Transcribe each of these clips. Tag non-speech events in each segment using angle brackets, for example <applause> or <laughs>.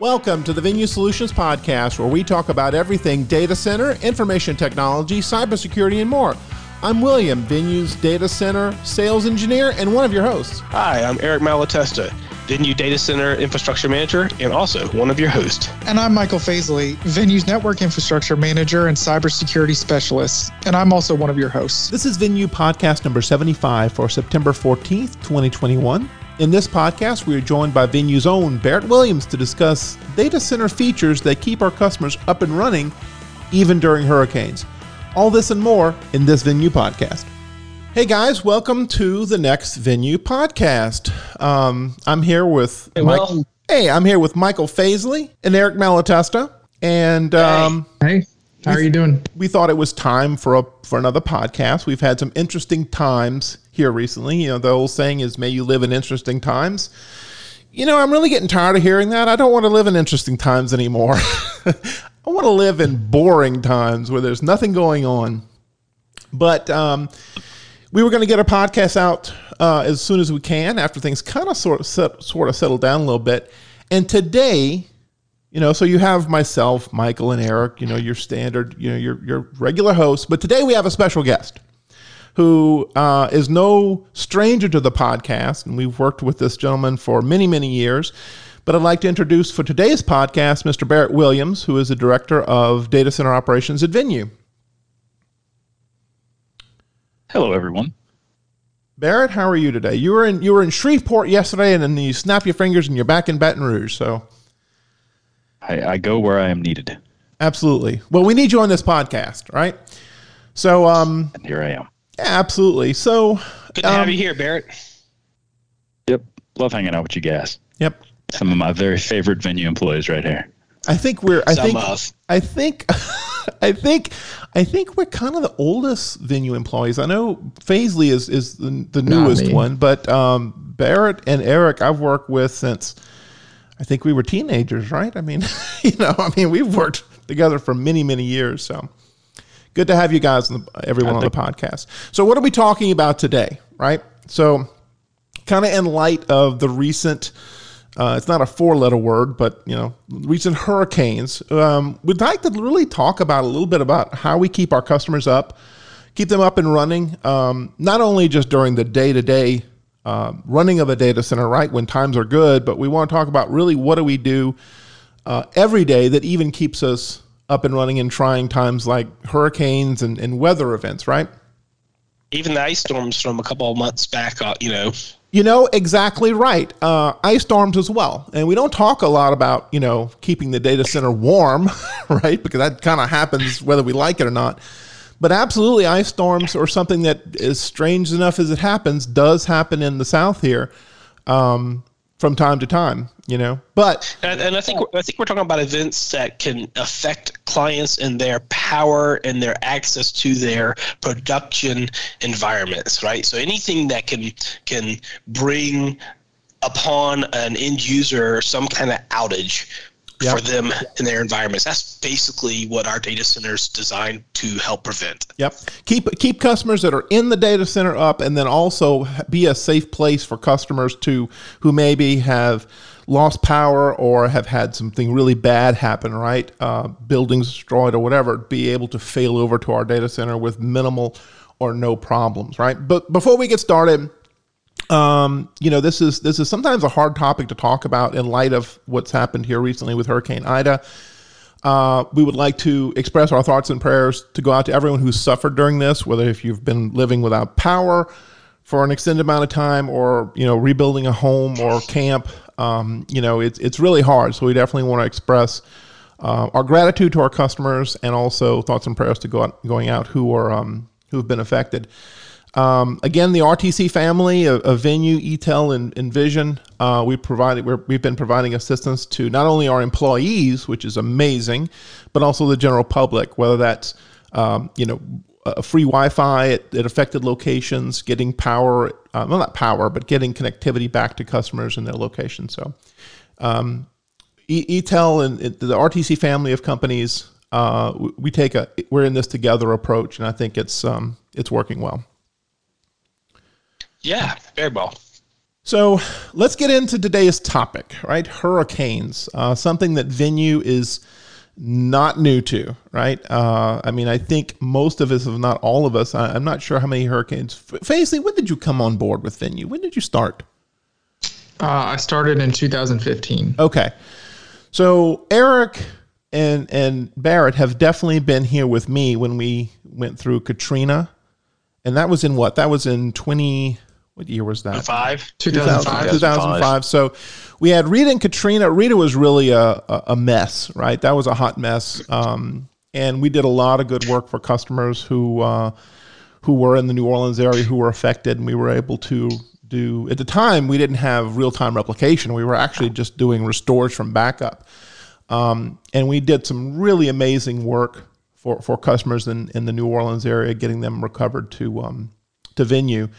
Welcome to the Venyu Solutions Podcast, where we talk about everything data center, information technology, cybersecurity, and more. I'm William, Venyu's data center sales engineer and one of your hosts. Hi, I'm Eric Malatesta, Venyu Data Center Infrastructure Manager and also one of your hosts. And I'm Michael Faisley, Venyu's Network Infrastructure Manager and Cybersecurity Specialist. And I'm also one of your hosts. This is Venyu Podcast number 75 for September 14th, 2021. In this podcast, we are joined by Venyu's own Barrett Williams to discuss data center features that keep our customers up and running even during hurricanes. All this and more in this Venyu podcast. Hey guys, welcome to the next Venyu podcast. Um, I'm here with Hey, Mike- Will. Hey, I'm here with Michael Faisley and Eric Malatesta, and um, Hey, how are you doing? we thought it was time for a for another podcast. We've had some interesting times here recently. You know, the old saying is "May you live in interesting times." You know, I'm really getting tired of hearing that. I don't want to live in interesting times anymore. <laughs> I want to live in boring times where there's nothing going on. But um, we were going to get a podcast out uh, as soon as we can after things kind of sort of set, sort of settled down a little bit. And today, you know, so you have myself, Michael, and Eric. You know, your standard, you know, your your regular hosts. But today we have a special guest who uh, is no stranger to the podcast, and we've worked with this gentleman for many many years. But I'd like to introduce for today's podcast Mr. Barrett Williams, who is the director of data center operations at Venyu. Hello, everyone. Barrett, how are you today? You were in you were in Shreveport yesterday, and then you snap your fingers and you're back in Baton Rouge. So I, I go where I am needed, absolutely. Well, we need you on this podcast, right? So um, and here I am. Yeah, absolutely. So Good to Um, have you here, Barrett. Yep, love hanging out with you guys. yep. Some of my very favorite Venyu employees right here. I think we're. I Some think. of. I think. <laughs> I think. I think we're kind of the oldest Venyu employees. I know Faisley is is the, the newest one, but um, Barrett and Eric I've worked with since I think we were teenagers, right? I mean, <laughs> you know, I mean, we've worked together for many many years. So good to have you guys, on the, everyone on the podcast. So what are we talking about today, right? So kind of in light of the recent uh, it's not a four letter word but you know recent hurricanes um, we'd like to really talk about a little bit about how we keep our customers up keep them up and running um, not only just during the day to day running of a data center right when times are good but we want to talk about really what do we do uh, every day that even keeps us up and running in trying times like hurricanes and, and weather events right Even the ice storms from a couple of months back, uh, you know, You know, exactly right. Uh, ice storms as well. And we don't talk a lot about, you know, keeping the data center warm, <laughs> right? Because that kind of happens whether we like it or not. But absolutely, ice storms or something that is strange enough as it happens does happen in the South here um, from time to time, you know. But and, and I think I think we're talking about events that can affect clients and their power and their access to their production environments, right? So anything that can can bring upon an end user some kind of outage Yep. for them in their environments. That's basically what our data centers designed to help prevent. Yep. Keep keep customers that are in the data center up, and then also be a safe place for customers to who maybe have lost power or have had something really bad happen. Right, uh, buildings destroyed or whatever. Be able to fail over to our data center with minimal or no problems. Right. But before we get started. Um, you know, this is this is sometimes a hard topic to talk about in light of what's happened here recently with Hurricane Ida. Uh, we would like to express our thoughts and prayers to go out to everyone who's suffered during this, whether if you've been living without power for an extended amount of time or, you know, rebuilding a home or camp. Um, you know, it's, it's really hard. So we definitely want to express uh, our gratitude to our customers and also thoughts and prayers to go out, going out who are, um, who have been affected. Um, again, the RTC family of Venyu, eTel, and, and Vision, uh, we provided we're, we've been providing assistance to not only our employees, which is amazing, but also the general public. Whether that's um, you know a free Wi-Fi at, at affected locations, getting power, uh, well not power, but getting connectivity back to customers in their location. So, um, eTel and the RTC family of companies, uh, we- we take a we're in this together approach, and I think it's um, it's working well. Yeah, very well. So let's get into today's topic, right? Hurricanes, uh, something that Venyu is not new to, right? Uh, I mean, I think most of us, if not all of us, I, am not sure how many hurricanes. Faisley, when did you come on board with Venyu? When did you start? Uh, I started in 2015. Okay. So Eric and and Barrett have definitely been here with me when we went through Katrina, and that was in what? That was in 20. What year was that? Five. 2005. 2005. So we had Rita and Katrina. Rita was really a, a mess, right? That was a hot mess. Um, and we did a lot of good work for customers who uh, who were in the New Orleans area who were affected, and we were able to do. At the time, we didn't have real time replication. We were actually just doing restores from backup, um, and we did some really amazing work for, for customers in, in the New Orleans area, getting them recovered to um, to Venyu.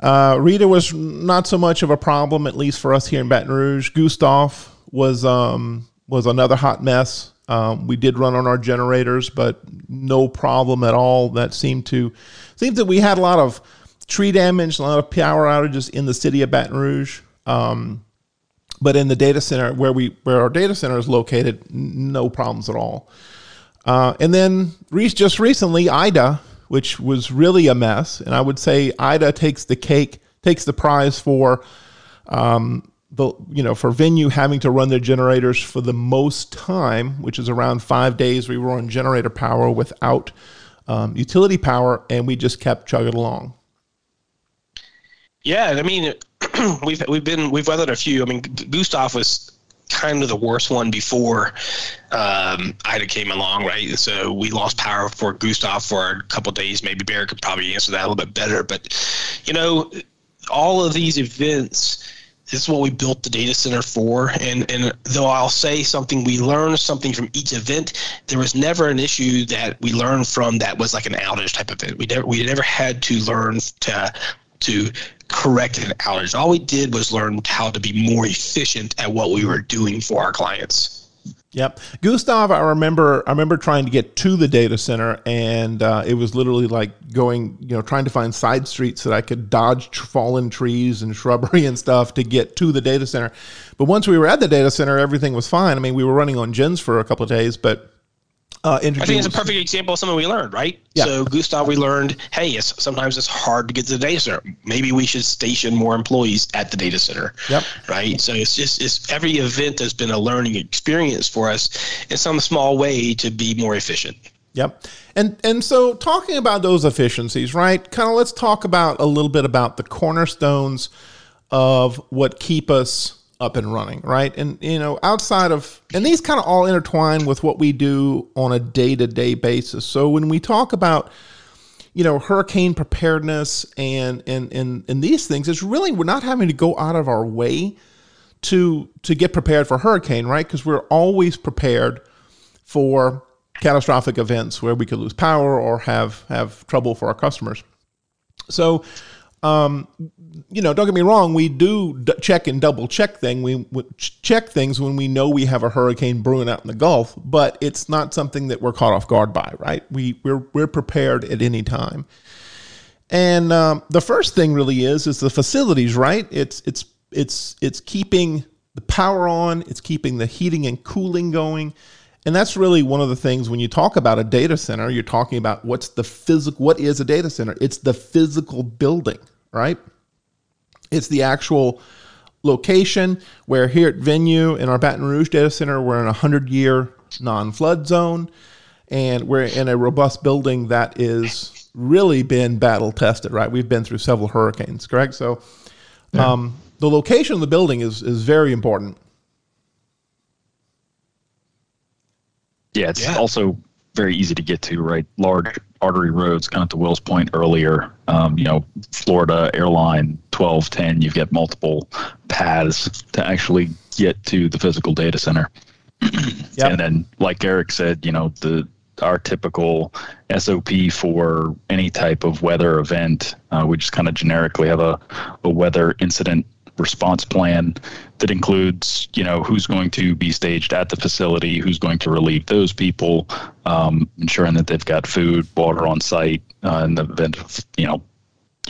Uh, Rita was not so much of a problem, at least for us here in Baton Rouge. Gustav was um, was another hot mess. Um, we did run on our generators, but no problem at all. That seemed to seems that we had a lot of tree damage, a lot of power outages in the city of Baton Rouge. Um, but in the data center where we where our data center is located, no problems at all. Uh, and then just recently, Ida which was really a mess. And I would say Ida takes the cake, takes the prize for um, the you know for Venyu having to run their generators for the most time, which is around five days. We were on generator power without um, utility power, and we just kept chugging along. Yeah, I mean, <clears throat> we've we've been we've weathered a few. I mean, Gustav was kind of the worst one before um, Ida came along, right? So we lost power for Gustav for a couple days. Maybe Barry could probably answer that a little bit better. But, you know, all of these events, this is what we built the data center for. And, and though I'll say something, we learned something from each event, there was never an issue that we learned from that was like an outage type of event. We never, we never had to learn to to correct an outage. All we did was learn how to be more efficient at what we were doing for our clients. Yep, Gustav. I remember. I remember trying to get to the data center, and uh, it was literally like going, you know, trying to find side streets that I could dodge fallen trees and shrubbery and stuff to get to the data center. But once we were at the data center, everything was fine. I mean, we were running on gens for a couple of days, but uh, I think it's a perfect example of something we learned, right? Yeah. So Gustav, we learned, hey, it's, sometimes it's hard to get to the data center. Maybe we should station more employees at the data center. Yep. Right. So it's just it's every event has been a learning experience for us in some small way to be more efficient. Yep. And and so talking about those efficiencies, right? Kind of let's talk about a little bit about the cornerstones of what keep us up and running, right? And you know, outside of and these kind of all intertwine with what we do on a day-to-day basis. So when we talk about you know, hurricane preparedness and and and and these things, it's really we're not having to go out of our way to to get prepared for hurricane, right? Because we're always prepared for catastrophic events where we could lose power or have have trouble for our customers. So um, you know, don't get me wrong, we do d- check and double check thing. We, check things when we know we have a hurricane brewing out in the Gulf, but it's not something that we're caught off guard by, right? We we're we're prepared at any time. And um, the first thing really is is the facilities, right? It's it's it's it's keeping the power on, it's keeping the heating and cooling going. And that's really one of the things when you talk about a data center, you're talking about what's the physical what is a data center? It's the physical building, right? It's the actual location where here at Venyu in our Baton Rouge data center, we're in a 100 year non flood zone and we're in a robust building that is really been battle tested, right? We've been through several hurricanes, correct? So yeah. um, the location of the building is, is very important. Yeah, it's yeah. also very easy to get to, right? Large artery roads, kind of to Will's point earlier. Um, you know, Florida airline 1210, you've got multiple paths to actually get to the physical data center. <clears throat> yep. And then, like Eric said, you know, the our typical SOP for any type of weather event, uh, we just kind of generically have a, a weather incident response plan that includes, you know, who's going to be staged at the facility, who's going to relieve those people, um, ensuring that they've got food, water on site uh, in the event of, you know,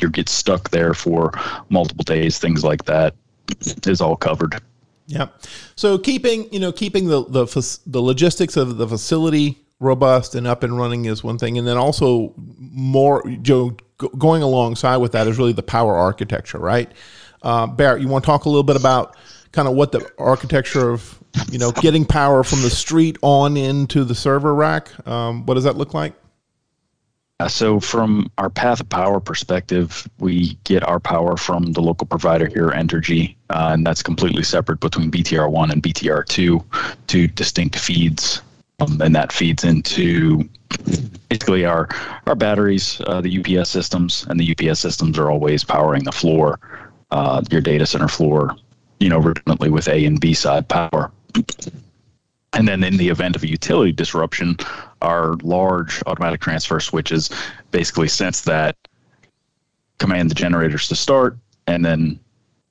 you get stuck there for multiple days, things like that is all covered. Yeah. So keeping you know keeping the the the logistics of the facility robust and up and running is one thing, and then also more Joe going alongside with that is really the power architecture, right? Uh, Barrett, you want to talk a little bit about kind of what the architecture of you know getting power from the street on into the server rack? Um, what does that look like? So, from our path of power perspective, we get our power from the local provider here, Entergy, uh, and that's completely separate between BTR1 and BTR2, two distinct feeds. Um, and that feeds into basically our our batteries, uh, the UPS systems, and the UPS systems are always powering the floor, uh, your data center floor, you know, redundantly with A and B side power. And then in the event of a utility disruption, our large automatic transfer switches basically sense that, command the generators to start, and then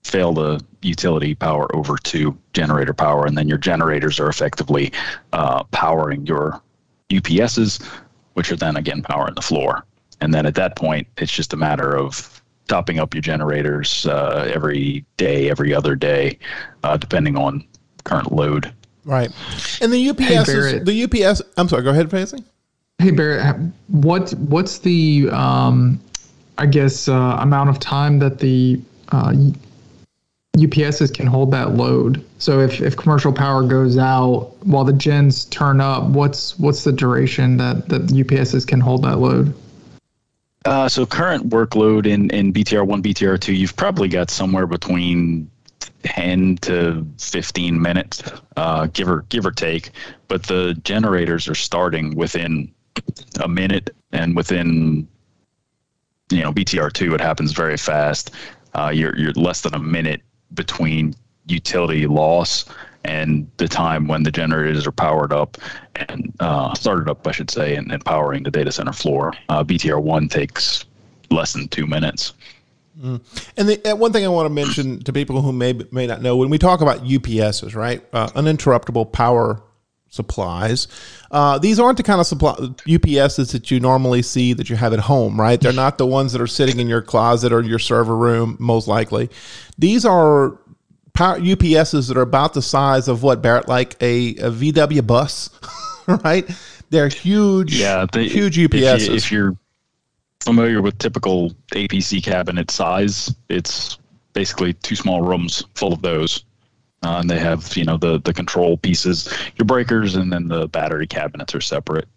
fail the utility power over to generator power. And then your generators are effectively uh, powering your UPSs, which are then again powering the floor. And then at that point, it's just a matter of topping up your generators uh, every day, every other day, uh, depending on current load. Right. And the UPS hey, is the UPS. I'm sorry. Go ahead, Fancy. Hey Barrett, what what's the um, I guess uh, amount of time that the uh, UPSs can hold that load? So if, if commercial power goes out while the gens turn up, what's what's the duration that that UPSs can hold that load? Uh, so current workload in in BTR one, BTR two, you've probably got somewhere between 10 to 15 minutes, uh, give or give or take. But the generators are starting within a minute, and within you know BTR two, it happens very fast. Uh, you're you're less than a minute between utility loss and the time when the generators are powered up and uh, started up, I should say, and, and powering the data center floor. Uh, BTR one takes less than two minutes. Mm. And the, uh, one thing I want to mention to people who may may not know when we talk about UPSs, right, uh, uninterruptible power supplies. Uh, these aren't the kind of supply UPSs that you normally see that you have at home, right? They're not the ones that are sitting in your closet or your server room, most likely. These are power UPSs that are about the size of what Barrett, like a, a VW bus, <laughs> right? They're huge, yeah, they, huge UPSs. If, you, if you're familiar with typical APC cabinet size, it's basically two small rooms full of those. Uh, and they have, you know, the the control pieces, your breakers, and then the battery cabinets are separate.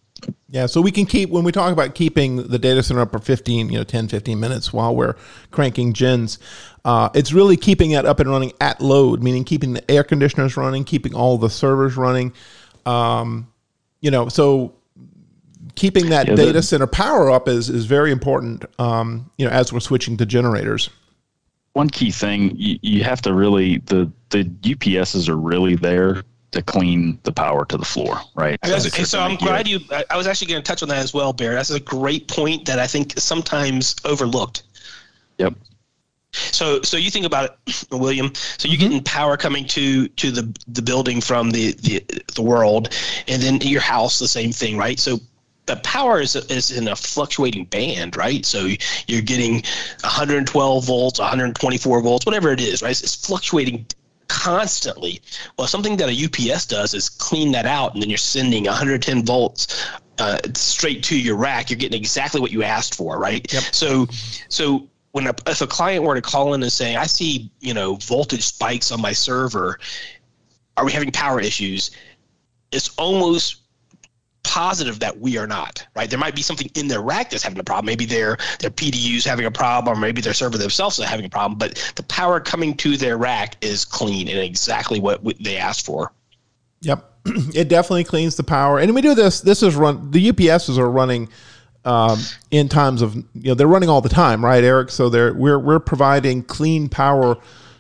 Yeah, so we can keep when we talk about keeping the data center up for 15, you know, 10, 15 minutes while we're cranking gens. Uh, it's really keeping it up and running at load, meaning keeping the air conditioners running, keeping all the servers running. Um, you know, so keeping that yeah, data the, center power up is is very important. Um, you know, as we're switching to generators. One key thing you, you have to really the the UPSs are really there to clean the power to the floor, right? So, so I'm glad you. I was actually going to touch on that as well, Bear. That's a great point that I think sometimes overlooked. Yep. So, so you think about it, <clears throat> William. So you're mm-hmm. getting power coming to to the the building from the the the world, and then your house, the same thing, right? So the power is, is in a fluctuating band, right? So you're getting 112 volts, 124 volts, whatever it is, right? It's fluctuating constantly. Well, something that a UPS does is clean that out, and then you're sending 110 volts uh, straight to your rack. You're getting exactly what you asked for, right? Yep. So, so when a, if a client were to call in and say, "I see, you know, voltage spikes on my server," are we having power issues? It's almost positive that we are not, right? There might be something in their rack that's having a problem. Maybe their their PDU's having a problem, or maybe their server themselves are having a problem. But the power coming to their rack is clean and exactly what they asked for. Yep, <clears throat> it definitely cleans the power. And we do this. This is run. The UPSs are running um, in times of you know they're running all the time, right, Eric? So they're we're we're providing clean power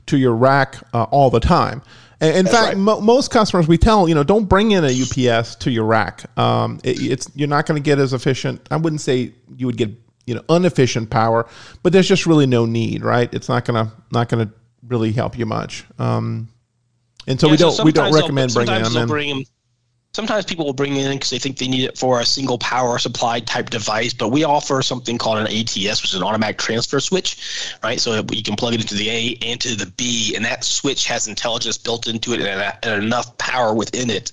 to your rack uh, all the time. And in That's fact, right. mo- most customers we tell you know don't bring in a UPS to your rack. Um, it, it's you're not going to get as efficient. I wouldn't say you would get you know inefficient power, but there's just really no need, right? It's not gonna not gonna really help you much. Um, and so yeah, we don't so we don't recommend bringing them in. Bring them, sometimes people will bring in because they think they need it for a single power supply type device, but we offer something called an ATS, which is an automatic transfer switch, right? So you can plug it into the A and to the B, and that switch has intelligence built into it and, and enough power within it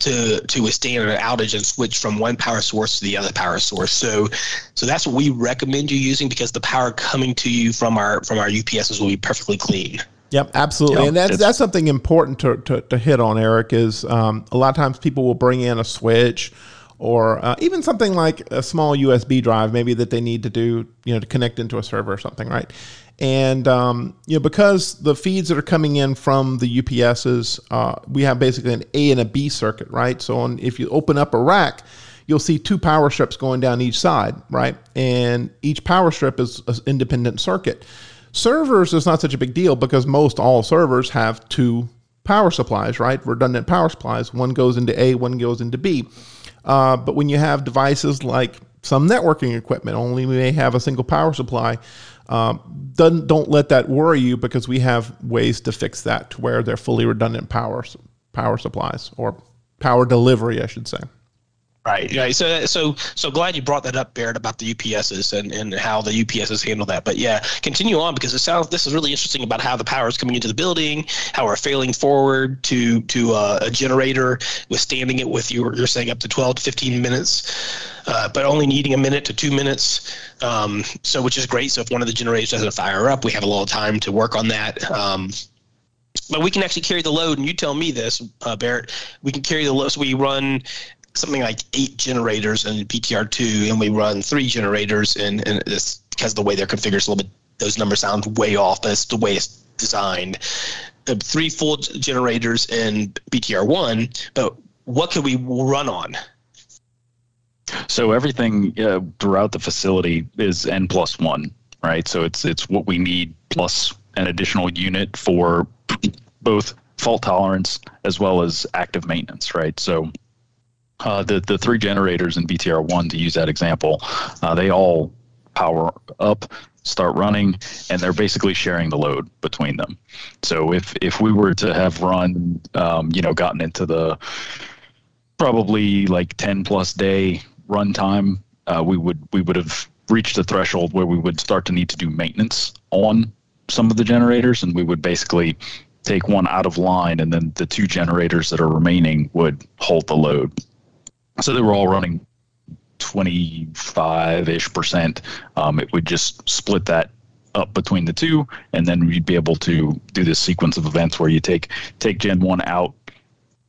to to withstand an outage and switch from one power source to the other power source. So so that's what we recommend you using because the power coming to you from our from our UPSs will be perfectly clean. Yep, absolutely, and that's that's something important to, to, to hit on. Eric is um, a lot of times people will bring in a switch or uh, even something like a small USB drive, maybe that they need to do, you know, to connect into a server or something, right? And um, you know, because the feeds that are coming in from the UPSs, uh, we have basically an A and a B circuit, right? So on, if you open up a rack, you'll see two power strips going down each side, right? And each power strip is an independent circuit. Servers is not such a big deal because most all servers have two power supplies, right? Redundant power supplies. One goes into A, one goes into B. Uh, but when you have devices like some networking equipment, only may have a single power supply. Um, don't, don't let that worry you because we have ways to fix that to where they're fully redundant power power supplies or power delivery, I should say. Right, right. So, so, so glad you brought that up, Barrett, about the UPSs and, and how the UPSs handle that. But yeah, continue on because it sounds this is really interesting about how the power is coming into the building, how we're failing forward to to uh, a generator, withstanding it with you. You're saying up to 12 to 15 minutes, uh, but only needing a minute to two minutes. Um, so, which is great. So, if one of the generators doesn't fire up, we have a little time to work on that. Um, but we can actually carry the load, and you tell me this, uh, Barrett. We can carry the load. So we run something like eight generators in BTR2, and we run three generators, and, and because the way they're configured a little bit, those numbers sound way off, but it's the way it's designed. Uh, three full generators in BTR1, but what could we run on? So everything uh, throughout the facility is n plus one, right? So it's it's what we need plus an additional unit for both fault tolerance as well as active maintenance, right? So uh, the the three generators in BTR one to use that example, uh, they all power up, start running, and they're basically sharing the load between them. So if if we were to have run, um, you know, gotten into the probably like ten plus day runtime, uh, we would we would have reached a threshold where we would start to need to do maintenance on some of the generators, and we would basically take one out of line, and then the two generators that are remaining would hold the load. So they were all running 25 ish percent. Um, it would just split that up between the two, and then you'd be able to do this sequence of events where you take take Gen 1 out,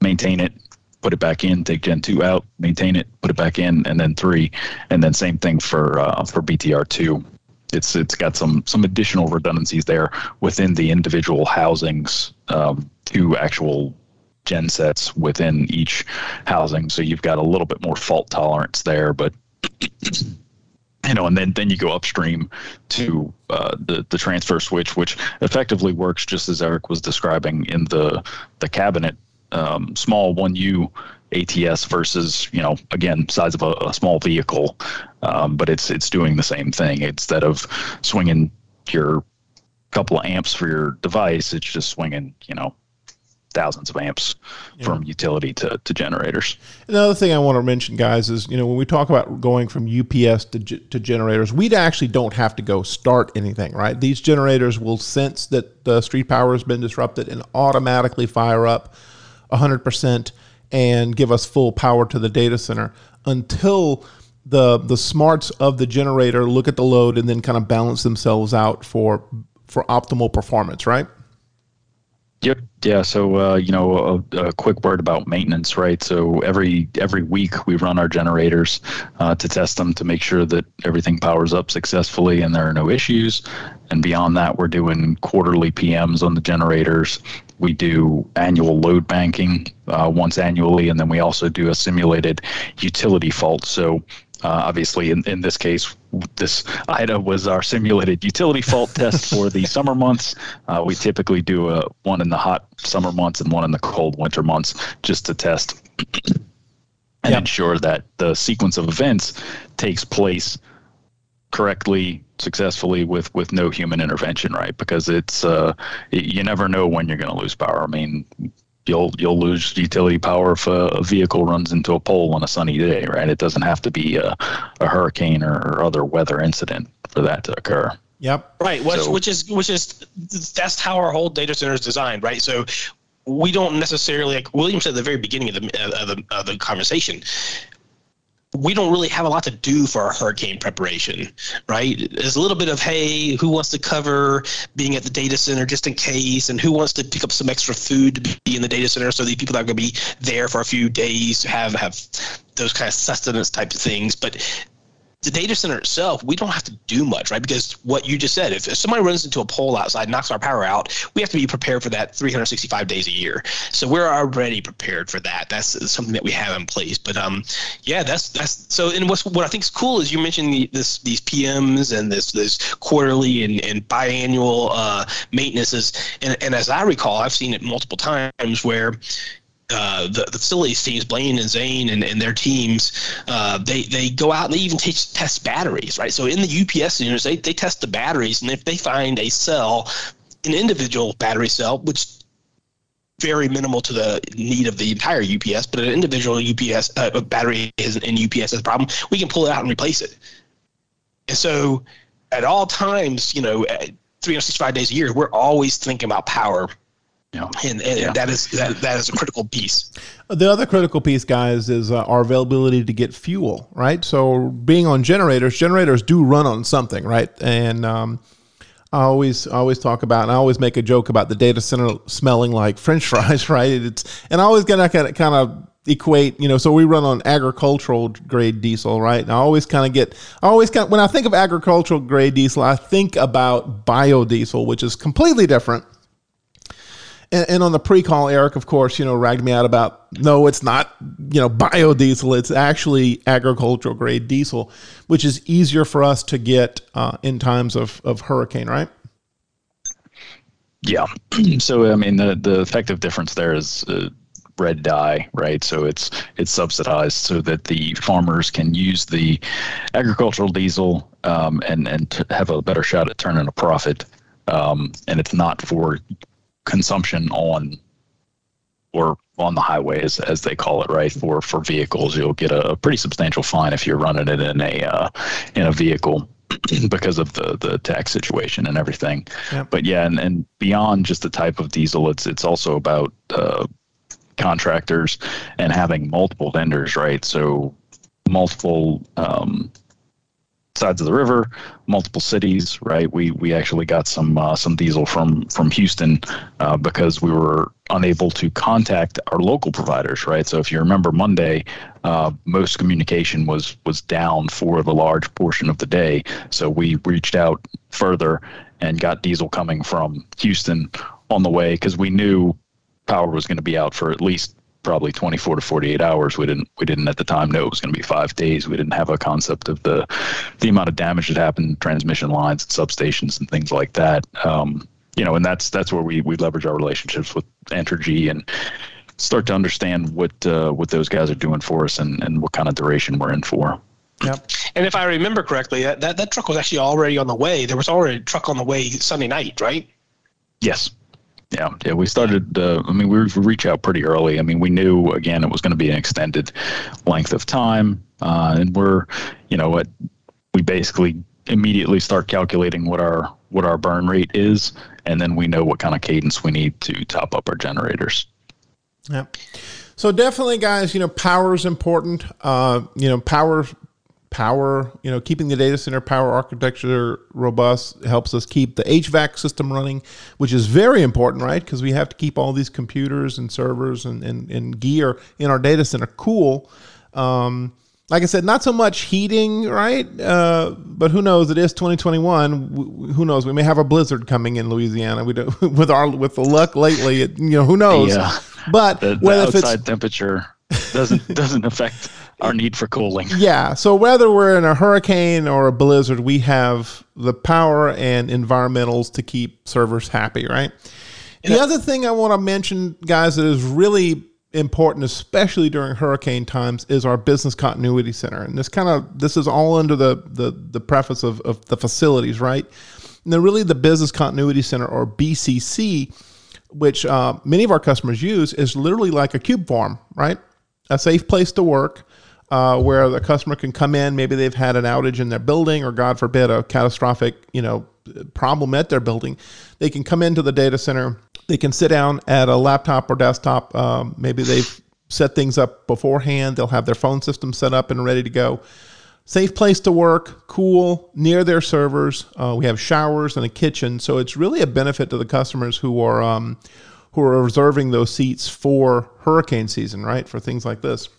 maintain it, put it back in, take Gen 2 out, maintain it, put it back in, and then 3. And then same thing for uh, for BTR2. It's it's got some some additional redundancies there within the individual housings um, to actual gen sets within each housing. So you've got a little bit more fault tolerance there, but <clears throat> you know, and then then you go upstream to uh, the the transfer switch, which effectively works just as Eric was describing in the the cabinet, um, small one U ATS versus you know again size of a, a small vehicle, um, but it's it's doing the same thing. Instead of swinging your couple of amps for your device, it's just swinging you know thousands of amps yeah. from utility to, to generators. Another thing I want to mention, guys, is you know when we talk about going from UPS to, to generators, we actually don't have to go start anything, right? These generators will sense that the street power has been disrupted and automatically fire up 100% and give us full power to the data center until the the smarts of the generator look at the load and then kind of balance themselves out for for optimal performance, right? Yep. Yeah. So uh, you know, a, a, quick word about maintenance, right? So every every week we run our generators uh, to test them to make sure that everything powers up successfully and there are no issues. And beyond that, we're doing quarterly PMs on the generators. We do annual load banking uh, once annually, and then we also do a simulated utility fault. So uh, obviously, in, in this case, this IDA was our simulated utility fault test for the <laughs> summer months. Uh, we typically do a, one in the hot summer months and one in the cold winter months just to test <clears throat> and yep. ensure that the sequence of events takes place correctly successfully with with no human intervention right because it's uh you never know when you're going to lose power i mean you'll you'll lose utility power if a, a, vehicle runs into a pole on a sunny day, right? It doesn't have to be a, a hurricane or, or, other weather incident for that to occur. Yep. Right. Which, so, which is which is that's how our whole data center is designed, right? So we don't necessarily like William said at the very beginning of the of the, of the conversation we don't really have a lot to do for our hurricane preparation, right? There's a little bit of, hey, who wants to cover being at the data center just in case, and who wants to pick up some extra food to be in the data center so the people that are going to be there for a few days have have those kind of sustenance type of things. But the data center itself, we don't have to do much, right? Because what you just said, if, if somebody runs into a pole outside, knocks our power out, we have to be prepared for that 365 days a year. So we're already prepared for that. That's something that we have in place. But um, yeah, that's that's so. And what's what I think is cool is you mentioned the, this these PMs and this this quarterly and, and biannual uh, maintenances. And, and as I recall, I've seen it multiple times where uh, the, the facilities teams, Blaine and Zane and, and their teams, uh, they, they go out and they even teach, test batteries, right? So in the UPS units, they, they test the batteries, and if they find a cell, an individual battery cell, which very minimal to the need of the entire UPS, but an individual UPS uh, battery is in UPS has a problem, we can pull it out and replace it. And so at all times, you know, 365 days a year, we're always thinking about power yeah. And, and yeah. that is that, that is a critical piece. The other critical piece, guys, is uh, our availability to get fuel, right? So being on generators, generators do run on something, right? And um, I always I always talk about, and I always make a joke about the data center smelling like French fries, <laughs> right? It's and I always gonna kind of kind of equate, you know, so we run on agricultural grade diesel, right? And I always kind of get, I always kind of, when I think of agricultural grade diesel, I think about biodiesel, which is completely different and, and, on the pre-call, Eric, of course, you know, ragged me out about no, it's not, you know, biodiesel. It's actually agricultural grade diesel, which is easier for us to get uh, in times of, of hurricane, right? Yeah. <clears throat> so I mean, the the effective difference there is. Uh, red dye, right? So it's it's subsidized so that the farmers can use the agricultural diesel um, and and have a better shot at turning a profit. Um, and it's not for consumption on or on the highways, as, they call it right? For for vehicles you'll get a, pretty substantial fine if you're running it in a uh, in a vehicle <clears throat> because of the the tax situation and everything. Yep. but yeah and, and beyond just the type of diesel it's it's also about uh, contractors and having multiple vendors right? So multiple um, sides of the river, multiple cities. Right, we we actually got some uh, some diesel from from Houston uh, because we were unable to contact our local providers. Right, so if you remember Monday, uh, most communication was was down for the large portion of the day. So we reached out further and got diesel coming from Houston on the way because we knew power was going to be out for at least probably 24 to 48 hours. We didn't we didn't at the time know it was going to be five days. We didn't have a concept of the the amount of damage that happened, transmission lines, and substations, and things like that. Um, you know, and that's that's where we we leverage our relationships with Entergy and start to understand what uh, what those guys are doing for us and, and what kind of duration we're in for. Yep. And if I remember correctly, that, that truck was actually already on the way. There was already a truck on the way Sunday night, right? Yes. Yeah, yeah, we started. Uh, I mean, we reach out pretty early. I mean, we knew again it was going to be an extended length of time, uh, and we're, you know, what we basically immediately start calculating what our what our burn rate is, and then we know what kind of cadence we need to top up our generators. Yeah. So definitely, guys, you know, power is important. Uh, you know, power power, you know, keeping the data center power architecture robust helps us keep the HVAC system running, which is very important, right? Because we have to keep all these computers and servers and, and, and gear in our data center cool. Um, like I said, not so much heating, right? Uh, but who knows? It is 2021. Who knows? We may have a blizzard coming in Louisiana. We do, <laughs> with our with the luck lately. It, you know, who knows? Yeah. But the, the outside temperature doesn't <laughs> doesn't affect our need for cooling. <laughs> Yeah. So whether we're in a hurricane or a blizzard, we have the power and environmentals to keep servers happy, right? The yeah. other thing I want to mention, guys, that is really important, especially during hurricane times, is our business continuity center. And this kind of this is all under the the, the preface of, of the facilities, right? And then really the business continuity center or BCC which uh, many of our customers use, is literally like a cube farm, right? A safe place to work. Uh, where the customer can come in, maybe they've had an outage in their building, or God forbid, a catastrophic, you know, problem at their building. They can come into the data center. They can sit down at a laptop or desktop. Um, maybe they've set things up beforehand. They'll have their phone system set up and ready to go safe place to work, cool, near their servers. Uh, we have showers and a kitchen, so it's really a benefit to the customers who are um, who are reserving those seats for hurricane season, right? For things like this.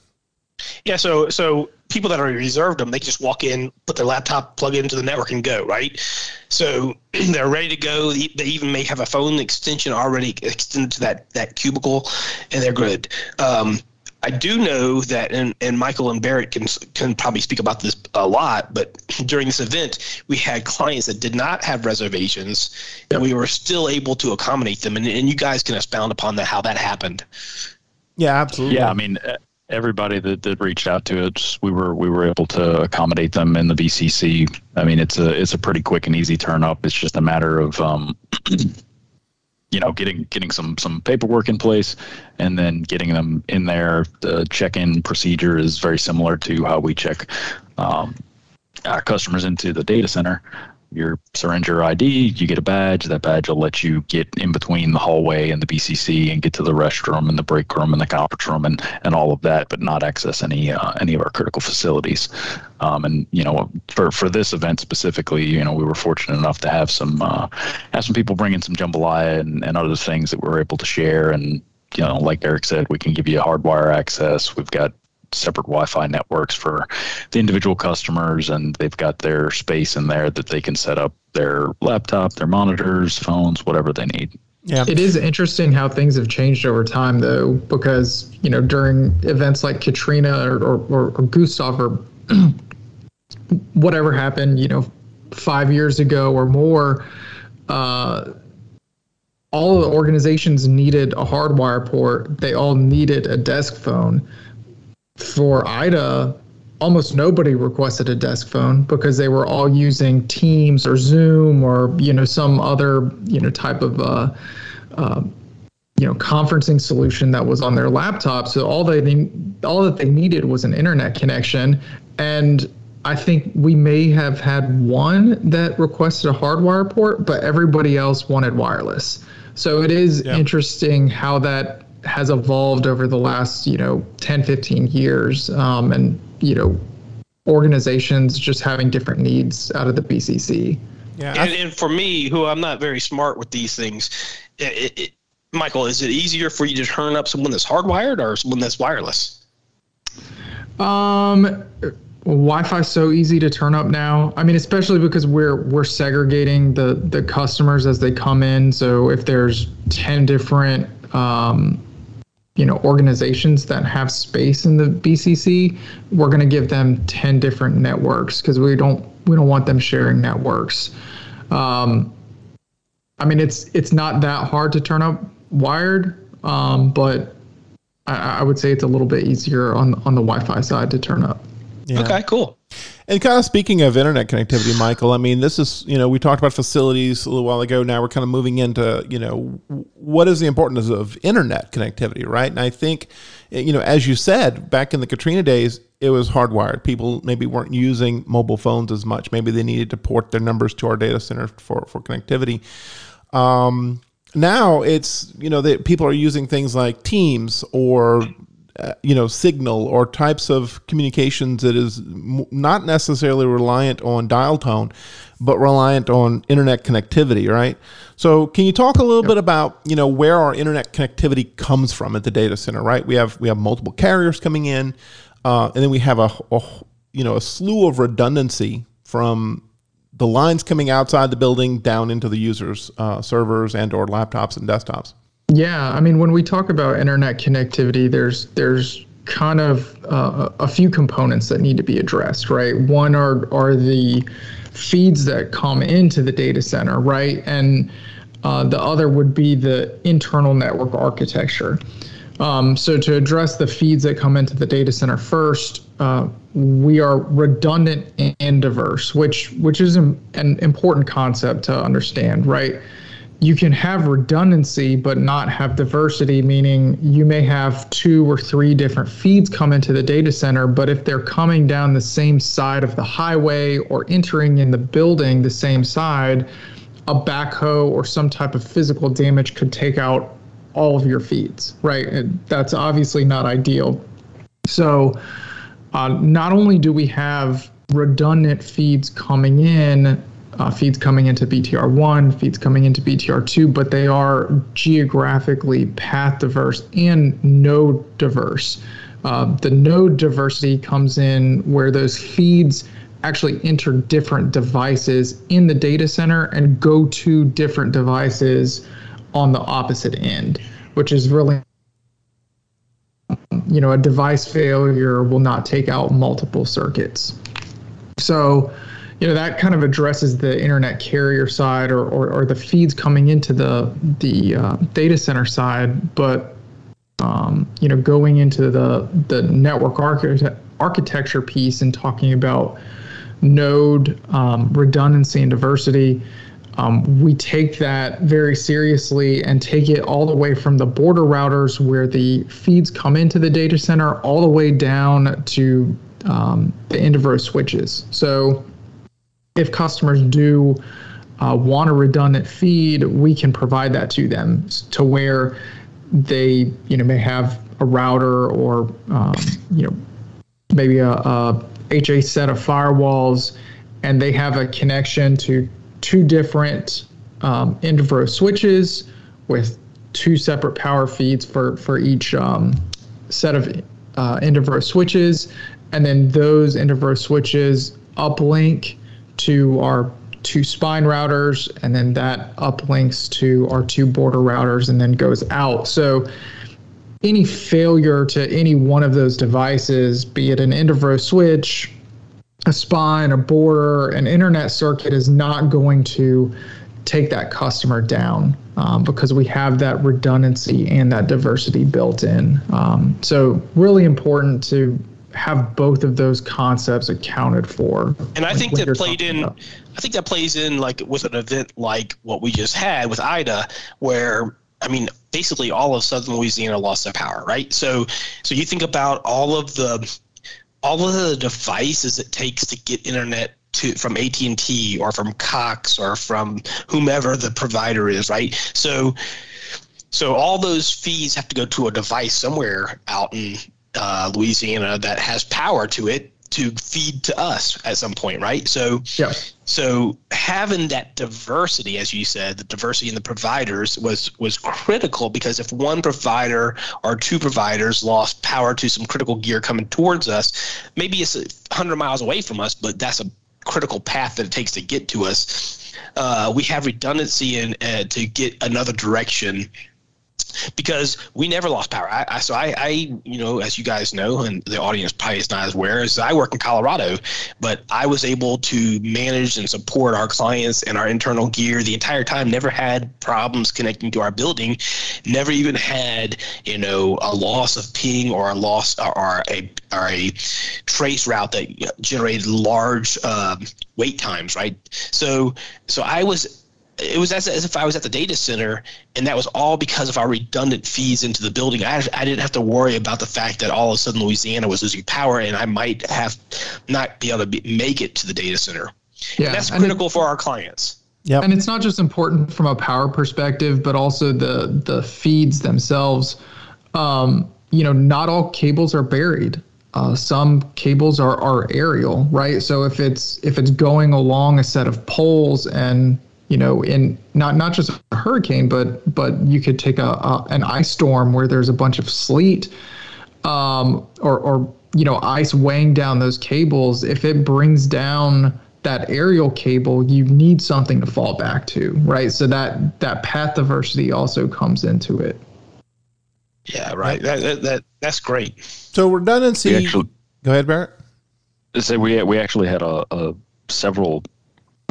Yeah, so so people that are reserved them, they can just walk in, put their laptop, plug it into the network, and go. Right. So <clears throat> they're ready to go. They even may have a phone extension already extended to that that cubicle, and they're good. Um, I do know that, and, and Michael and Barrett can can probably speak about this a lot. But <clears throat> during this event, we had clients that did not have reservations, yep. and we were still able to accommodate them. And, and you guys can expound upon that how that happened. Yeah, absolutely. Yeah, I mean, everybody that, that reached out to us, we were we were able to accommodate them in the BCC. I mean, it's a it's a pretty quick and easy turn up. It's just a matter of um, <clears throat> you know, getting getting some some paperwork in place, and then getting them in there. The check-in procedure is very similar to how we check um, our customers into the data center your surrender ID, you get a badge. That badge will let you get in between the hallway and the BCC and get to the restroom and the break room and the conference room and, and all of that, but not access any uh, any of our critical facilities. Um, and you know, for for this event specifically, you know, we were fortunate enough to have some uh, have some people bring in some jambalaya and, and other things that we were able to share. And you know, like Eric said, we can give you hardwire access. We've got separate Wi-Fi networks for the individual customers, and they've got their space in there that they can set up their laptop, their monitors, phones, whatever they need. Yeah. It is interesting how things have changed over time, though, because you know during events like Katrina or or, or, or Gustav or <clears throat> whatever happened, you know, five years ago or more, uh, all of the organizations needed a hardwire port. They all needed a desk phone for IDA, almost nobody requested a desk phone because they were all using Teams or Zoom or you know some other you know type of uh, uh, you know conferencing solution that was on their laptop. So all they all that they needed was an internet connection, and I think we may have had one that requested a hardwire port, but everybody else wanted wireless. So it is yep. interesting how that has evolved over the last you know 10 15 years um, and you know organizations just having different needs out of the bcc yeah and, and for me who i'm not very smart with these things it, it, michael is it easier for you to turn up someone that's hardwired or someone that's wireless um Wi-Fi so easy to turn up now. I mean, especially because we're we're segregating the the customers as they come in. So if there's ten different um, you know organizations that have space in the BCC, we're going to give them 10 different networks because we don't we don't want them sharing networks. Um, I mean, it's it's not that hard to turn up wired, um, but I, I, would say it's a little bit easier on on the Wi-Fi side to turn up. Yeah. Okay, cool. And kind of speaking of internet connectivity, Michael, I mean, this is, you know, we talked about facilities a little while ago. Now we're kind of moving into, you know, what is the importance of internet connectivity, right? And I think, you know, as you said, back in the Katrina days, it was hardwired. People maybe weren't using mobile phones as much. Maybe they needed to port their numbers to our data center for, for connectivity. Um, now it's, you know, that people are using things like Teams or uh, you know signal or types of communications that is m- not necessarily reliant on dial tone but reliant on internet connectivity right? So can you talk a little yep. bit about you know where our internet connectivity comes from at the data center right? We have we have multiple carriers coming in uh, and then we have a, a you know a slew of redundancy from the lines coming outside the building down into the users uh, servers and or laptops and desktops yeah, I mean, when we talk about internet connectivity, there's there's kind of uh, a few components that need to be addressed, right? One are are the feeds that come into the data center, right? And uh, the other would be the internal network architecture. Um, so to address the feeds that come into the data center first, uh, we are redundant and diverse, which which is an important concept to understand, right? You can have redundancy but not have diversity, meaning you may have two or three different feeds come into the data center, but if they're coming down the same side of the highway or entering in the building the same side, a backhoe or some type of physical damage could take out all of your feeds, right? And that's obviously not ideal. So, uh, not only do we have redundant feeds coming in uh, feeds coming into BTR1, feeds coming into BTR2, but they are geographically path diverse and node diverse. Uh, the node diversity comes in where those feeds actually enter different devices in the data center and go to different devices on the opposite end, which is really you know a device failure will not take out multiple circuits. So you know that kind of addresses the internet carrier side or, or, or the feeds coming into the the uh, data center side but um, you know going into the the network architect, architecture piece and talking about node um, redundancy and diversity um, we take that very seriously and take it all the way from the border routers where the feeds come into the data center all the way down to um, the end of row switches. So if customers do uh, want a redundant feed, we can provide that to them to where they you know may have a router or um, you know maybe a, a HA set of firewalls, and they have a connection to two different um, switches with two separate power feeds for for each um, set of uh, switches, and then those end switches uplink to our two spine routers, and then that uplinks to our two border routers and then goes out. So any failure to any one of those devices, be it an end of row switch, a spine, a border, an internet circuit, is not going to take that customer down um, because we have that redundancy and that diversity built in. Um, so, really important to have both of those concepts accounted for. And I think that played in. About. I think that plays in like with an event like what we just had with Ida, where I mean, basically all of Southern Louisiana lost their power, right? So, so you think about all of the all of the devices it takes to get internet to from AT&T or from Cox or from whomever the provider is, right? So so all those fees have to go to a device somewhere out in uh, Louisiana that has power to it to feed to us at some point, right? So, yeah. so having that diversity, as you said, the diversity in the providers was was critical because if one provider or two providers lost power to some critical gear coming towards us, maybe it's a hundred miles away from us, but that's a critical path that it takes to get to us. Uh, we have redundancy in uh, to get another direction because we never lost power. I, I so I, I, you know, as you guys know, and the audience probably is not as aware, is I work in Colorado, but I was able to manage and support our clients and our internal gear the entire time. Never had problems connecting to our building. Never even had you know a loss of ping or a loss or, or a or a trace route that generated large uh, wait times. Right. So so I was it was as, as if I was at the data center, and that was all because of our redundant feeds into the building. I, I didn't have to worry about the fact that all of a sudden Louisiana was losing power, and I might have not be able to be, make it to the data center. Yeah, and that's critical and it, for our clients. Yeah, and it's not just important from a power perspective, but also the the feeds themselves. Um, you know, not all cables are buried. Uh, some cables are, are aerial, right? So if it's if it's going along a set of poles and you know, in not not just a hurricane, but but you could take a, a an ice storm where there's a bunch of sleet, um, or or you know, ice weighing down those cables. If it brings down that aerial cable, you need something to fall back to, right? So that that path diversity also comes into it. Yeah, right. That, that, that that's great. So redundancy. Actually, go ahead, Barrett. Say we we actually had a, a several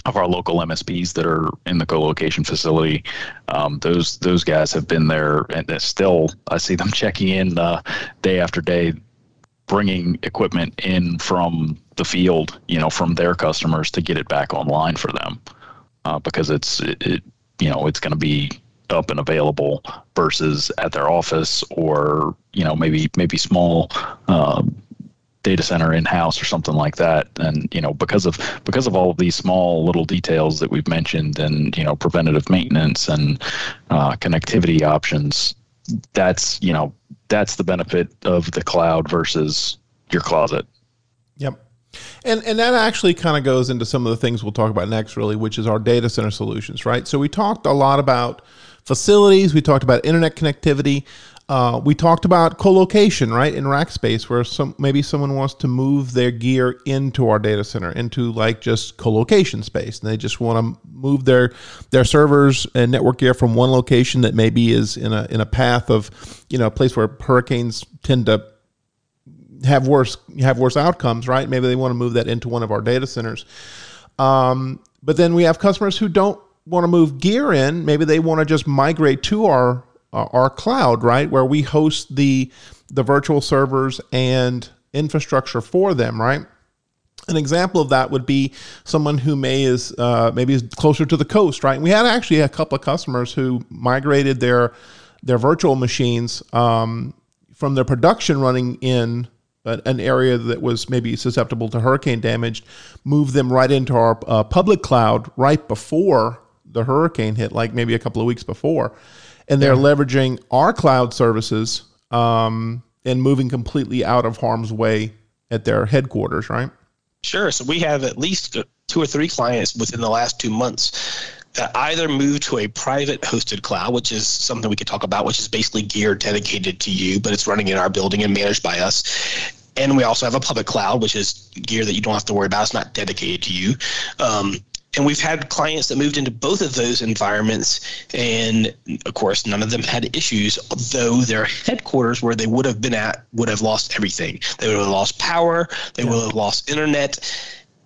of our local MSPs that are in the co-location facility. Um, those those guys have been there, and still I see them <laughs> checking in uh, day after day, bringing equipment in from the field, you know, from their customers to get it back online for them, uh, because it's it, it, you know it's going to be up and available versus at their office or you know maybe maybe small um, data center in house or something like that. And you know because of because of all of these small little details that we've mentioned and you know preventative maintenance and uh, connectivity options that's you know that's the benefit of the cloud versus your closet. Yep. And and that actually kind of goes into some of the things we'll talk about next really which is our data center solutions right? So we talked a lot about facilities. We talked about internet connectivity uh, we talked about co-location, right, in rack space, where some maybe someone wants to move their gear into our data center, into like just co-location space, and they just want to move their their servers and network gear from one location that maybe is in a in a path of, you know, a place where hurricanes tend to have worse have worse outcomes, right? Maybe they want to move that into one of our data centers. Um, but then we have customers who don't want to move gear in. Maybe they want to just migrate to our uh, our cloud, right, where we host the the virtual servers and infrastructure for them, right? An example of that would be someone who may is uh, maybe is closer to the coast, right? We had actually a couple of customers who migrated their their virtual machines um, from their production running in an area that was maybe susceptible to hurricane damage, move them right into our uh, public cloud right before the hurricane hit, like maybe a couple of weeks before and they're yeah. leveraging our cloud services um, and moving completely out of harm's way at their headquarters, right? Sure. So we have at least two or three clients within the last two months that either moved to a private hosted cloud, which is something we could talk about, which is basically gear dedicated to you, but it's running in our building and managed by us. And we also have a public cloud, which is gear that you don't have to worry about. It's not dedicated to you. Um, and we've had clients that moved into both of those environments and of course none of them had issues though their headquarters where they would have been at would have lost everything. They would have lost power they yeah. would have lost internet.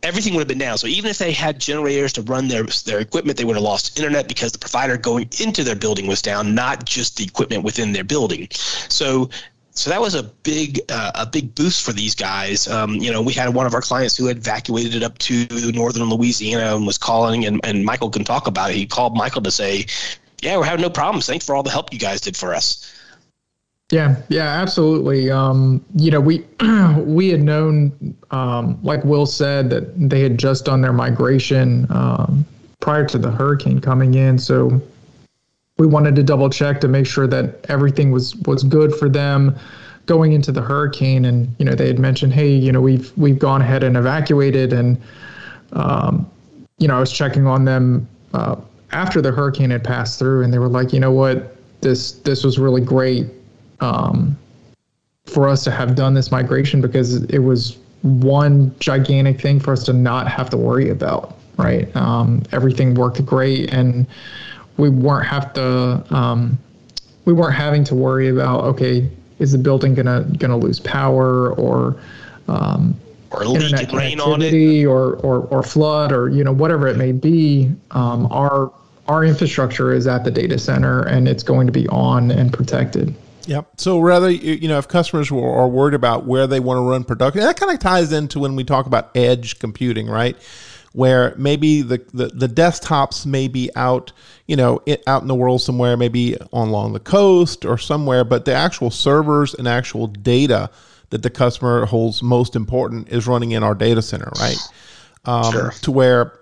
Everything would have been down. So even if they had generators to run their their equipment they would have lost internet because the provider going into their building was down not just the equipment within their building. So so that was a big uh, a big boost for these guys. Um, you know, we had one of our clients who had evacuated up to northern Louisiana and was calling, and, and Michael can talk about it. He called Michael to say, "Yeah, we're having no problems. Thanks for all the help you guys did for us." Yeah, yeah, absolutely. Um, you know, we <clears throat> we had known, um, like Will said, that they had just done their migration um, prior to the hurricane coming in, so we wanted to double check to make sure that everything was was good for them going into the hurricane. And you know they had mentioned hey you know we've we've gone ahead and evacuated. And um, you know I was checking on them uh, after the hurricane had passed through. And they were like you know what? This this was really great um, for us to have done this migration because it was one gigantic thing for us to not have to worry about right? Um, everything worked great. And we weren't have to um, we weren't having to worry about okay is the building gonna gonna lose power or um, or leak and rain on it or, or or flood or you know whatever it may be um, our our infrastructure is at the data center and it's going to be on and protected Yep. So rather, you know, if customers are worried about where they want to run production, that kind of ties into when we talk about edge computing, right? Where maybe the, the, the desktops may be out, you know, out in the world somewhere, maybe along the coast or somewhere, but the actual servers and actual data that the customer holds most important is running in our data center, right? Um, sure. To where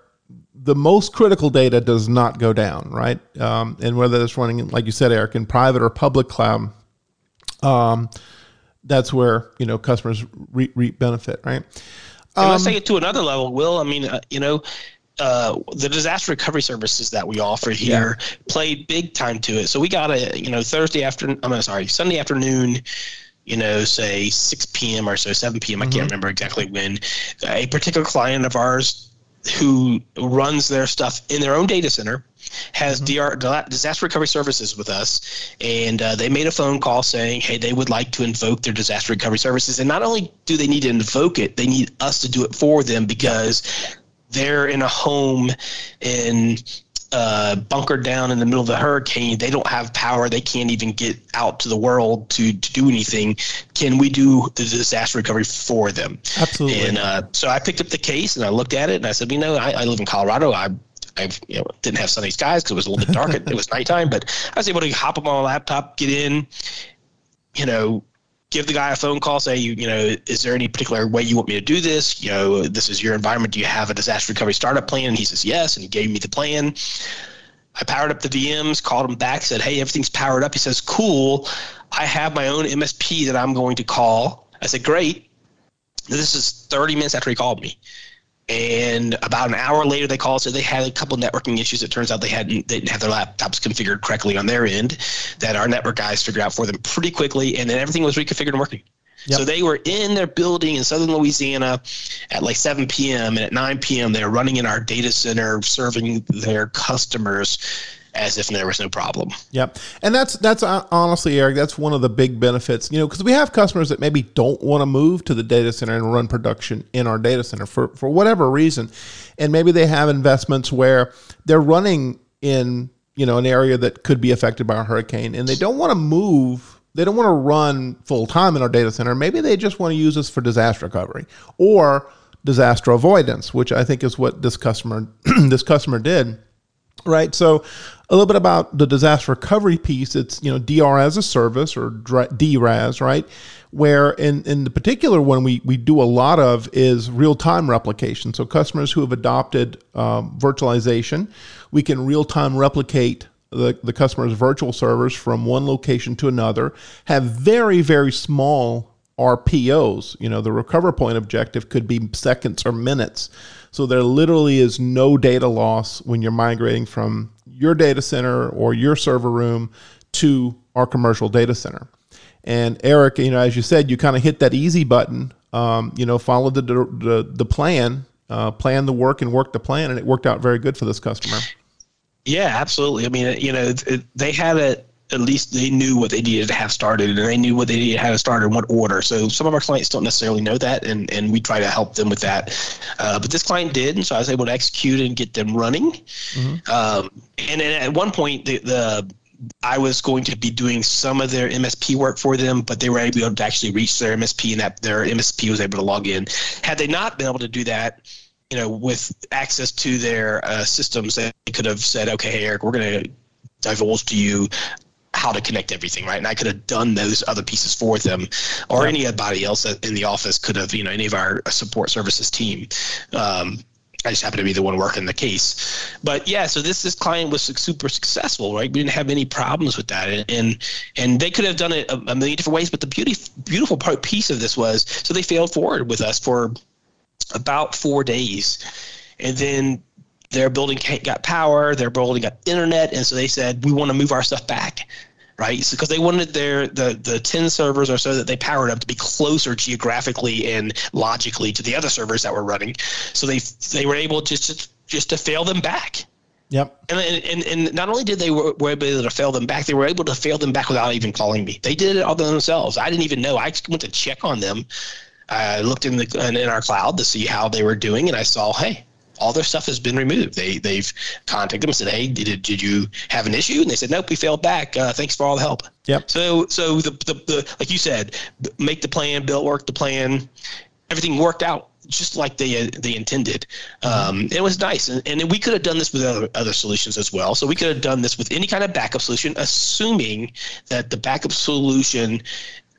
the most critical data does not go down, right? Um, and whether it's running, like you said, Eric, in private or public cloud, um, that's where you know customers reap re- benefit, right? And let's take um, it to another level, Will. I mean, uh, you know, uh, the disaster recovery services that we offer here yeah. played big time to it. So we got a, you know, Thursday afternoon, I'm sorry, Sunday afternoon, you know, say 6 p.m. or so, 7 p.m. Mm-hmm. I can't mm-hmm. remember exactly when. A particular client of ours who runs their stuff in their own data center has mm-hmm. DR, disaster recovery services with us and uh, they made a phone call saying hey they would like to invoke their disaster recovery services and not only do they need to invoke it they need us to do it for them because they're in a home in uh, bunkered down in the middle of the hurricane. They don't have power. They can't even get out to the world to, to do anything. Can we do the disaster recovery for them? Absolutely. And uh, so I picked up the case and I looked at it and I said, you know, I, I live in Colorado. I I you know, didn't have sunny skies because it was a little bit dark. it was nighttime, but I was able to hop up on my laptop, get in, you know, give the guy a phone call, say, you, you know, is there any particular way you want me to do this? You know, this is your environment. Do you have a disaster recovery startup plan? And he says, yes. And he gave me the plan. I powered up the VMs, called him back, said, hey, everything's powered up. He says, cool. I have my own MSP that I'm going to call. I said, great. This is 30 minutes after he called me. And about an hour later, they called said they had a couple networking issues. It turns out they hadn't they didn't have their laptops configured correctly on their end. That our network guys figured out for them pretty quickly, and then everything was reconfigured and working. Yep. So they were in their building in southern Louisiana at like 7 p.m. and at 9 p.m. they're running in our data center, serving their customers as if there was no problem. Yep. And that's that's uh, honestly Eric, that's one of the big benefits, you know, because we have customers that maybe don't want to move to the data center and run production in our data center for for whatever reason. And maybe they have investments where they're running in, you know, an area that could be affected by a hurricane and they don't want to move they don't want to run full time in our data center. Maybe they just want to use us for disaster recovery or disaster avoidance, which I think is what this customer <clears throat> this customer did right? So a little bit about the disaster recovery piece. It's you know DR as a service or DRaaS, right? Where in in the particular one we we do a lot of is real time replication. So customers who have adopted um, virtualization, we can real time replicate the, the customer's virtual servers from one location to another, have very, very small RPOs. You know, the recover point objective could be seconds or minutes. So there literally is no data loss when you're migrating from your data center or your server room to our commercial data center. And Eric, you know, as you said, you kind of hit that easy button. Um, you know, follow the the, the plan, uh, plan the work, and work the plan, and it worked out very good for this customer. Yeah, absolutely. I mean, you know, it, they had a at least they knew what they needed to have started and they knew what they needed to have started in what order. So some of our clients don't necessarily know that, and, and we try to help them with that. Uh, but this client did, and so I was able to execute and get them running. Mm-hmm. Um, and then at one point, the, the I was going to be doing some of their MSP work for them, but they were able to actually reach their MSP, and that their MSP was able to log in. Had they not been able to do that, you know, with access to their uh, systems, they could have said, "Okay, Eric, we're going to divulge to you how to connect everything, right? And I could have done those other pieces for them, or yeah. anybody else in the office could have, you know, any of our support services team. Um, I just happened to be the one working the case. But yeah, so this this client was super successful, right? We didn't have any problems with that, and and, and they could have done it a, a million different ways. But the beauty beautiful part piece of this was so they failed forward with us for about four days, and then their building got power, their building got internet, and so they said we want to move our stuff back right? Because so, they wanted their the the ten servers or so that they powered up to be closer geographically and logically to the other servers that were running. So they they were able to just just to fail them back. Yep. And, and and not only did they were, were able to fail them back, they were able to fail them back without even calling me. They did it all themselves. I didn't even know. I just went to check on them. I looked in the in our cloud to see how they were doing, and I saw, hey, all their stuff has been removed. They they've contacted them and said, "Hey, did did you have an issue?" And they said, "Nope, we failed back. Uh, thanks for all the help." Yep. So so the, the the like you said, make the plan, build work the plan, everything worked out just like they they intended. Um, it was nice, and, and we could have done this with other other solutions as well. So we could have done this with any kind of backup solution, assuming that the backup solution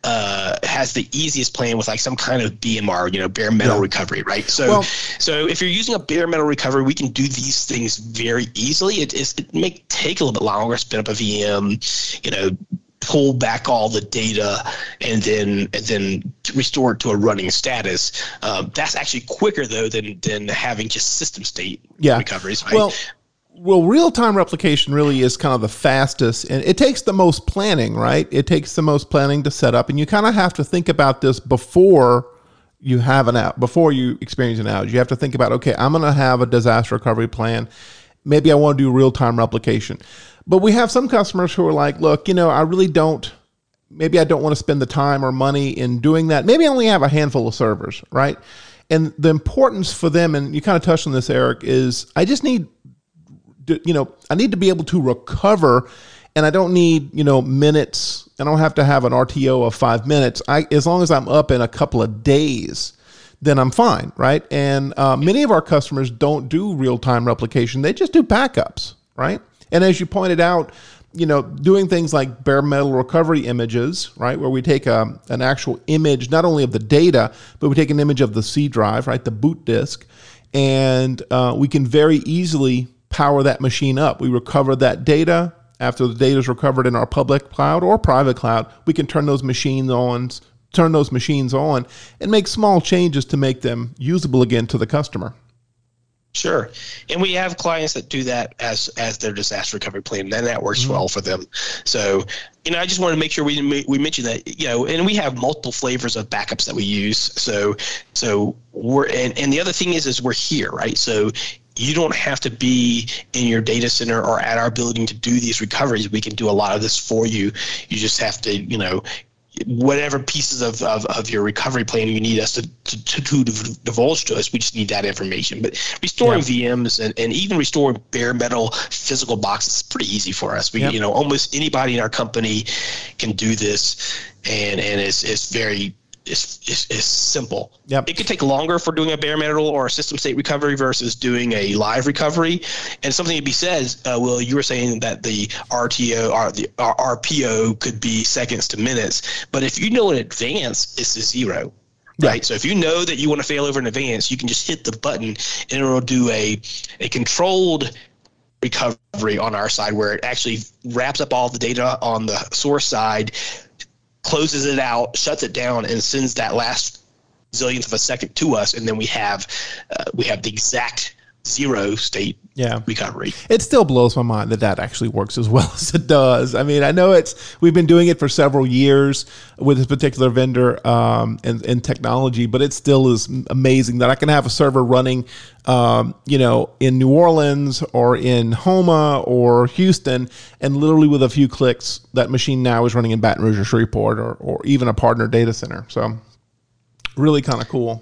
uh, has the easiest plan with like some kind of BMR, you know, bare metal yeah. recovery, right? So, well, so if you're using a bare metal recovery, we can do these things very easily. It, it may take a little bit longer, spin up a VM, you know, pull back all the data and then and then restore it to a running status. Um, that's actually quicker though than than having just system state yeah. recoveries. Right? Well, well, real time replication really is kind of the fastest, and it takes the most planning, right? It takes the most planning to set up, and you kind of have to think about this before you have an out, before you experience an outage. You have to think about, okay, I'm going to have a disaster recovery plan. Maybe I want to do real time replication. But we have some customers who are like, look, you know, I really don't, maybe I don't want to spend the time or money in doing that. Maybe I only have a handful of servers, right? And the importance for them, and you kind of touched on this, Eric, is I just need you know, I need to be able to recover and I don't need, you know, minutes. I don't have to have an RTO of five minutes. I, as long as I'm up in a couple of days, then I'm fine, right? And uh, many of our customers don't do real time replication; they just do backups, right? And as you pointed out, you know, doing things like bare metal recovery images, right, where we take a, um, an actual image not only of the data, but we take an image of the C drive, right, the boot disk, and uh, we can very easily power that machine up. We recover that data. After the data is recovered in our public cloud or private cloud, we can turn those machines on, turn those machines on, and make small changes to make them usable again to the customer. Sure, and we have clients that do that as as their disaster recovery plan, and that works mm-hmm. well for them. So, you know, I just want to make sure we we mention that, you know, and we have multiple flavors of backups that we use. So, so we're and and the other thing is is we're here, right? So you don't have to be in your data center or at our building to do these recoveries. We can do a lot of this for you. You just have to, you know, whatever pieces of, of, of your recovery plan you need us to, to, to, divulge to us, we just need that information. But restoring yeah. VMs and, and even restoring bare metal physical boxes is pretty easy for us. We, yep. you know, almost anybody in our company can do this and, and it's, it's very is, is, is simple. Yep. It could take longer for doing a bare metal or a system state recovery versus doing a live recovery. And something to be said, uh, Will, you were saying that the RTO or the RPO could be seconds to minutes, but if you know in advance, it's a zero. Right. So if you know that you want to fail over in advance, you can just hit the button and it'll do a a controlled recovery on our side where it actually wraps up all the data on the source side closes it out, shuts it down, and sends that last zillionth of a second to us, and then we have uh, we have the exact zero state yeah. recovery. It still blows my mind that that actually works as well <laughs> as it does. I mean, I know it's we've been doing it for several years with this particular vendor um, and, and technology, but it still is amazing that I can have a server running, um, you know, in New Orleans or in Houma or Houston, and literally with a few clicks, that machine now is running in Baton Rouge or Shreveport or, or even a partner data center. So, really kind of cool.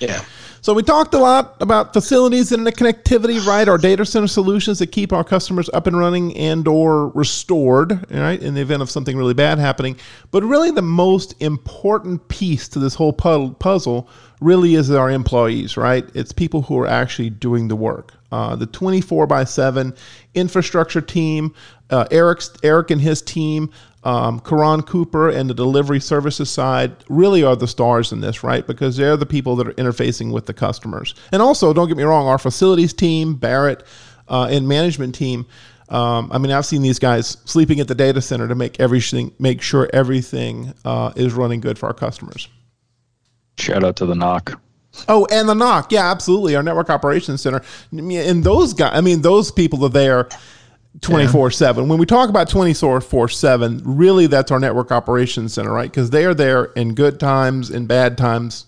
Yeah. So we talked a lot about facilities and the connectivity, right? Our data center solutions that keep our customers up and running and or restored, right, in the event of something really bad happening. But really the most important piece to this whole puzzle really is our employees, right? It's people who are actually doing the work. Uh, the 24 by 7 infrastructure team, uh, Eric's, Eric and his team um, Karan Cooper and the delivery services side really are the stars in this, right? Because they're the people that are interfacing with the customers. And also, don't get me wrong, our facilities team, Barrett, uh, and management team. Um, I mean, I've seen these guys sleeping at the data center to make everything, make sure everything uh, is running good for our customers. Shout out to the NOC. Oh, and the NOC, yeah, absolutely. Our network operations center, and those guys. I mean, those people are there 24 7. When we talk about 24 7, really that's our network operations center, right? Because they are there in good times, in bad times.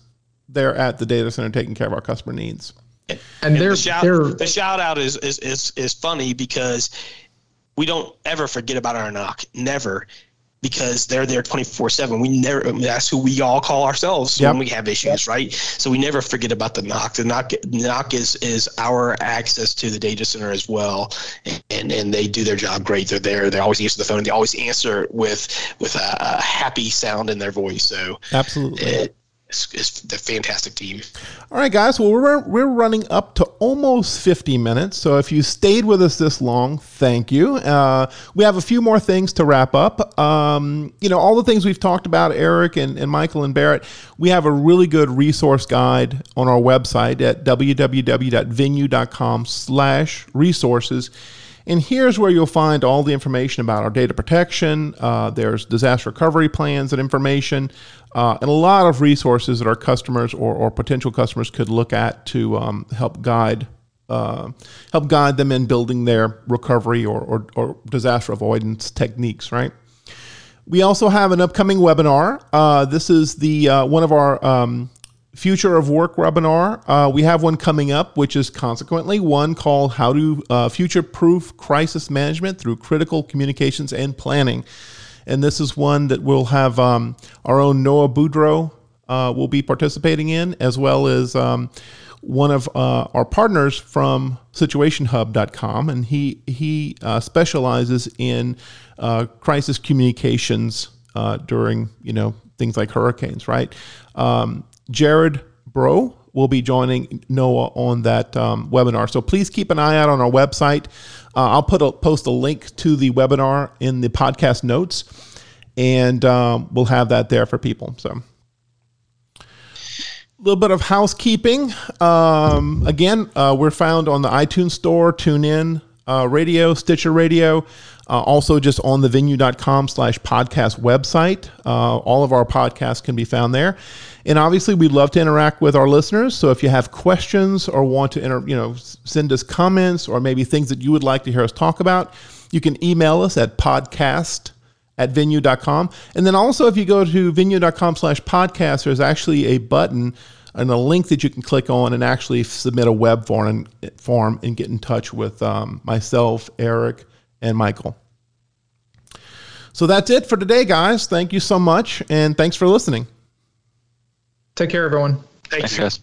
They're at the data center taking care of our customer needs. And, and they're, the, shout, they're, the shout out is, is, is, is funny because we don't ever forget about our NOC. Never because they're there 24 7 we never that's who we all call ourselves yep. when we have issues right? So we never forget about the NOC. The NOC, NOC is is our access to the data center as well. And and they do their job great. They're there. They always answer the phone. They always answer with with a, a happy sound in their voice. So absolutely. it, it's, the fantastic team. All right, guys. Well, we're we're running up to almost 50 minutes. So if you stayed with us this long, thank you. Uh, we have a few more things to wrap up. Um, you know, all the things we've talked about, Eric and, and Michael and Barrett. We have a really good resource guide on our website at www.venyu.com/resources. And here's where you'll find all the information about our data protection. Uh, there's disaster recovery plans and information, uh, and a lot of resources that our customers or, or potential customers could look at to um, help guide uh, help guide them in building their recovery or, or, or, disaster avoidance techniques. Right. We also have an upcoming webinar. Uh, this is the uh, one of our um, future of work webinar. Uh, we have one coming up, which is consequently one called How to uh, Future Proof Crisis Management Through Critical Communications and Planning. And this is one that we'll have um, our own Noah Boudreau uh, will be participating in, as well as um, one of uh, our partners from SituationHub.com, and he he uh, specializes in uh, crisis communications during you know things like hurricanes, right? Um, Jared Bro will be joining Noah on that um, webinar. So please keep an eye out on our website. Uh, I'll put a, post a link to the webinar in the podcast notes, and um, we'll have that there for people. So a little bit of housekeeping. Um, again, uh, we're found on the iTunes Store, TuneIn uh, Radio, Stitcher Radio. Uh, also, just on the venyu.com slash podcast website. Uh, all of our podcasts can be found there. And obviously, we'd love to interact with our listeners. So if you have questions or want to inter- you know, send us comments or maybe things that you would like to hear us talk about, you can email us at podcast at venyu.com. And then also, if you go to venyu.com slash podcast, there's actually a button and a link that you can click on and actually submit a web form and, form and get in touch with um, myself, Eric, and Michael. So that's it for today, guys. Thank you so much, and thanks for listening. Take care, everyone. Thanks, guys.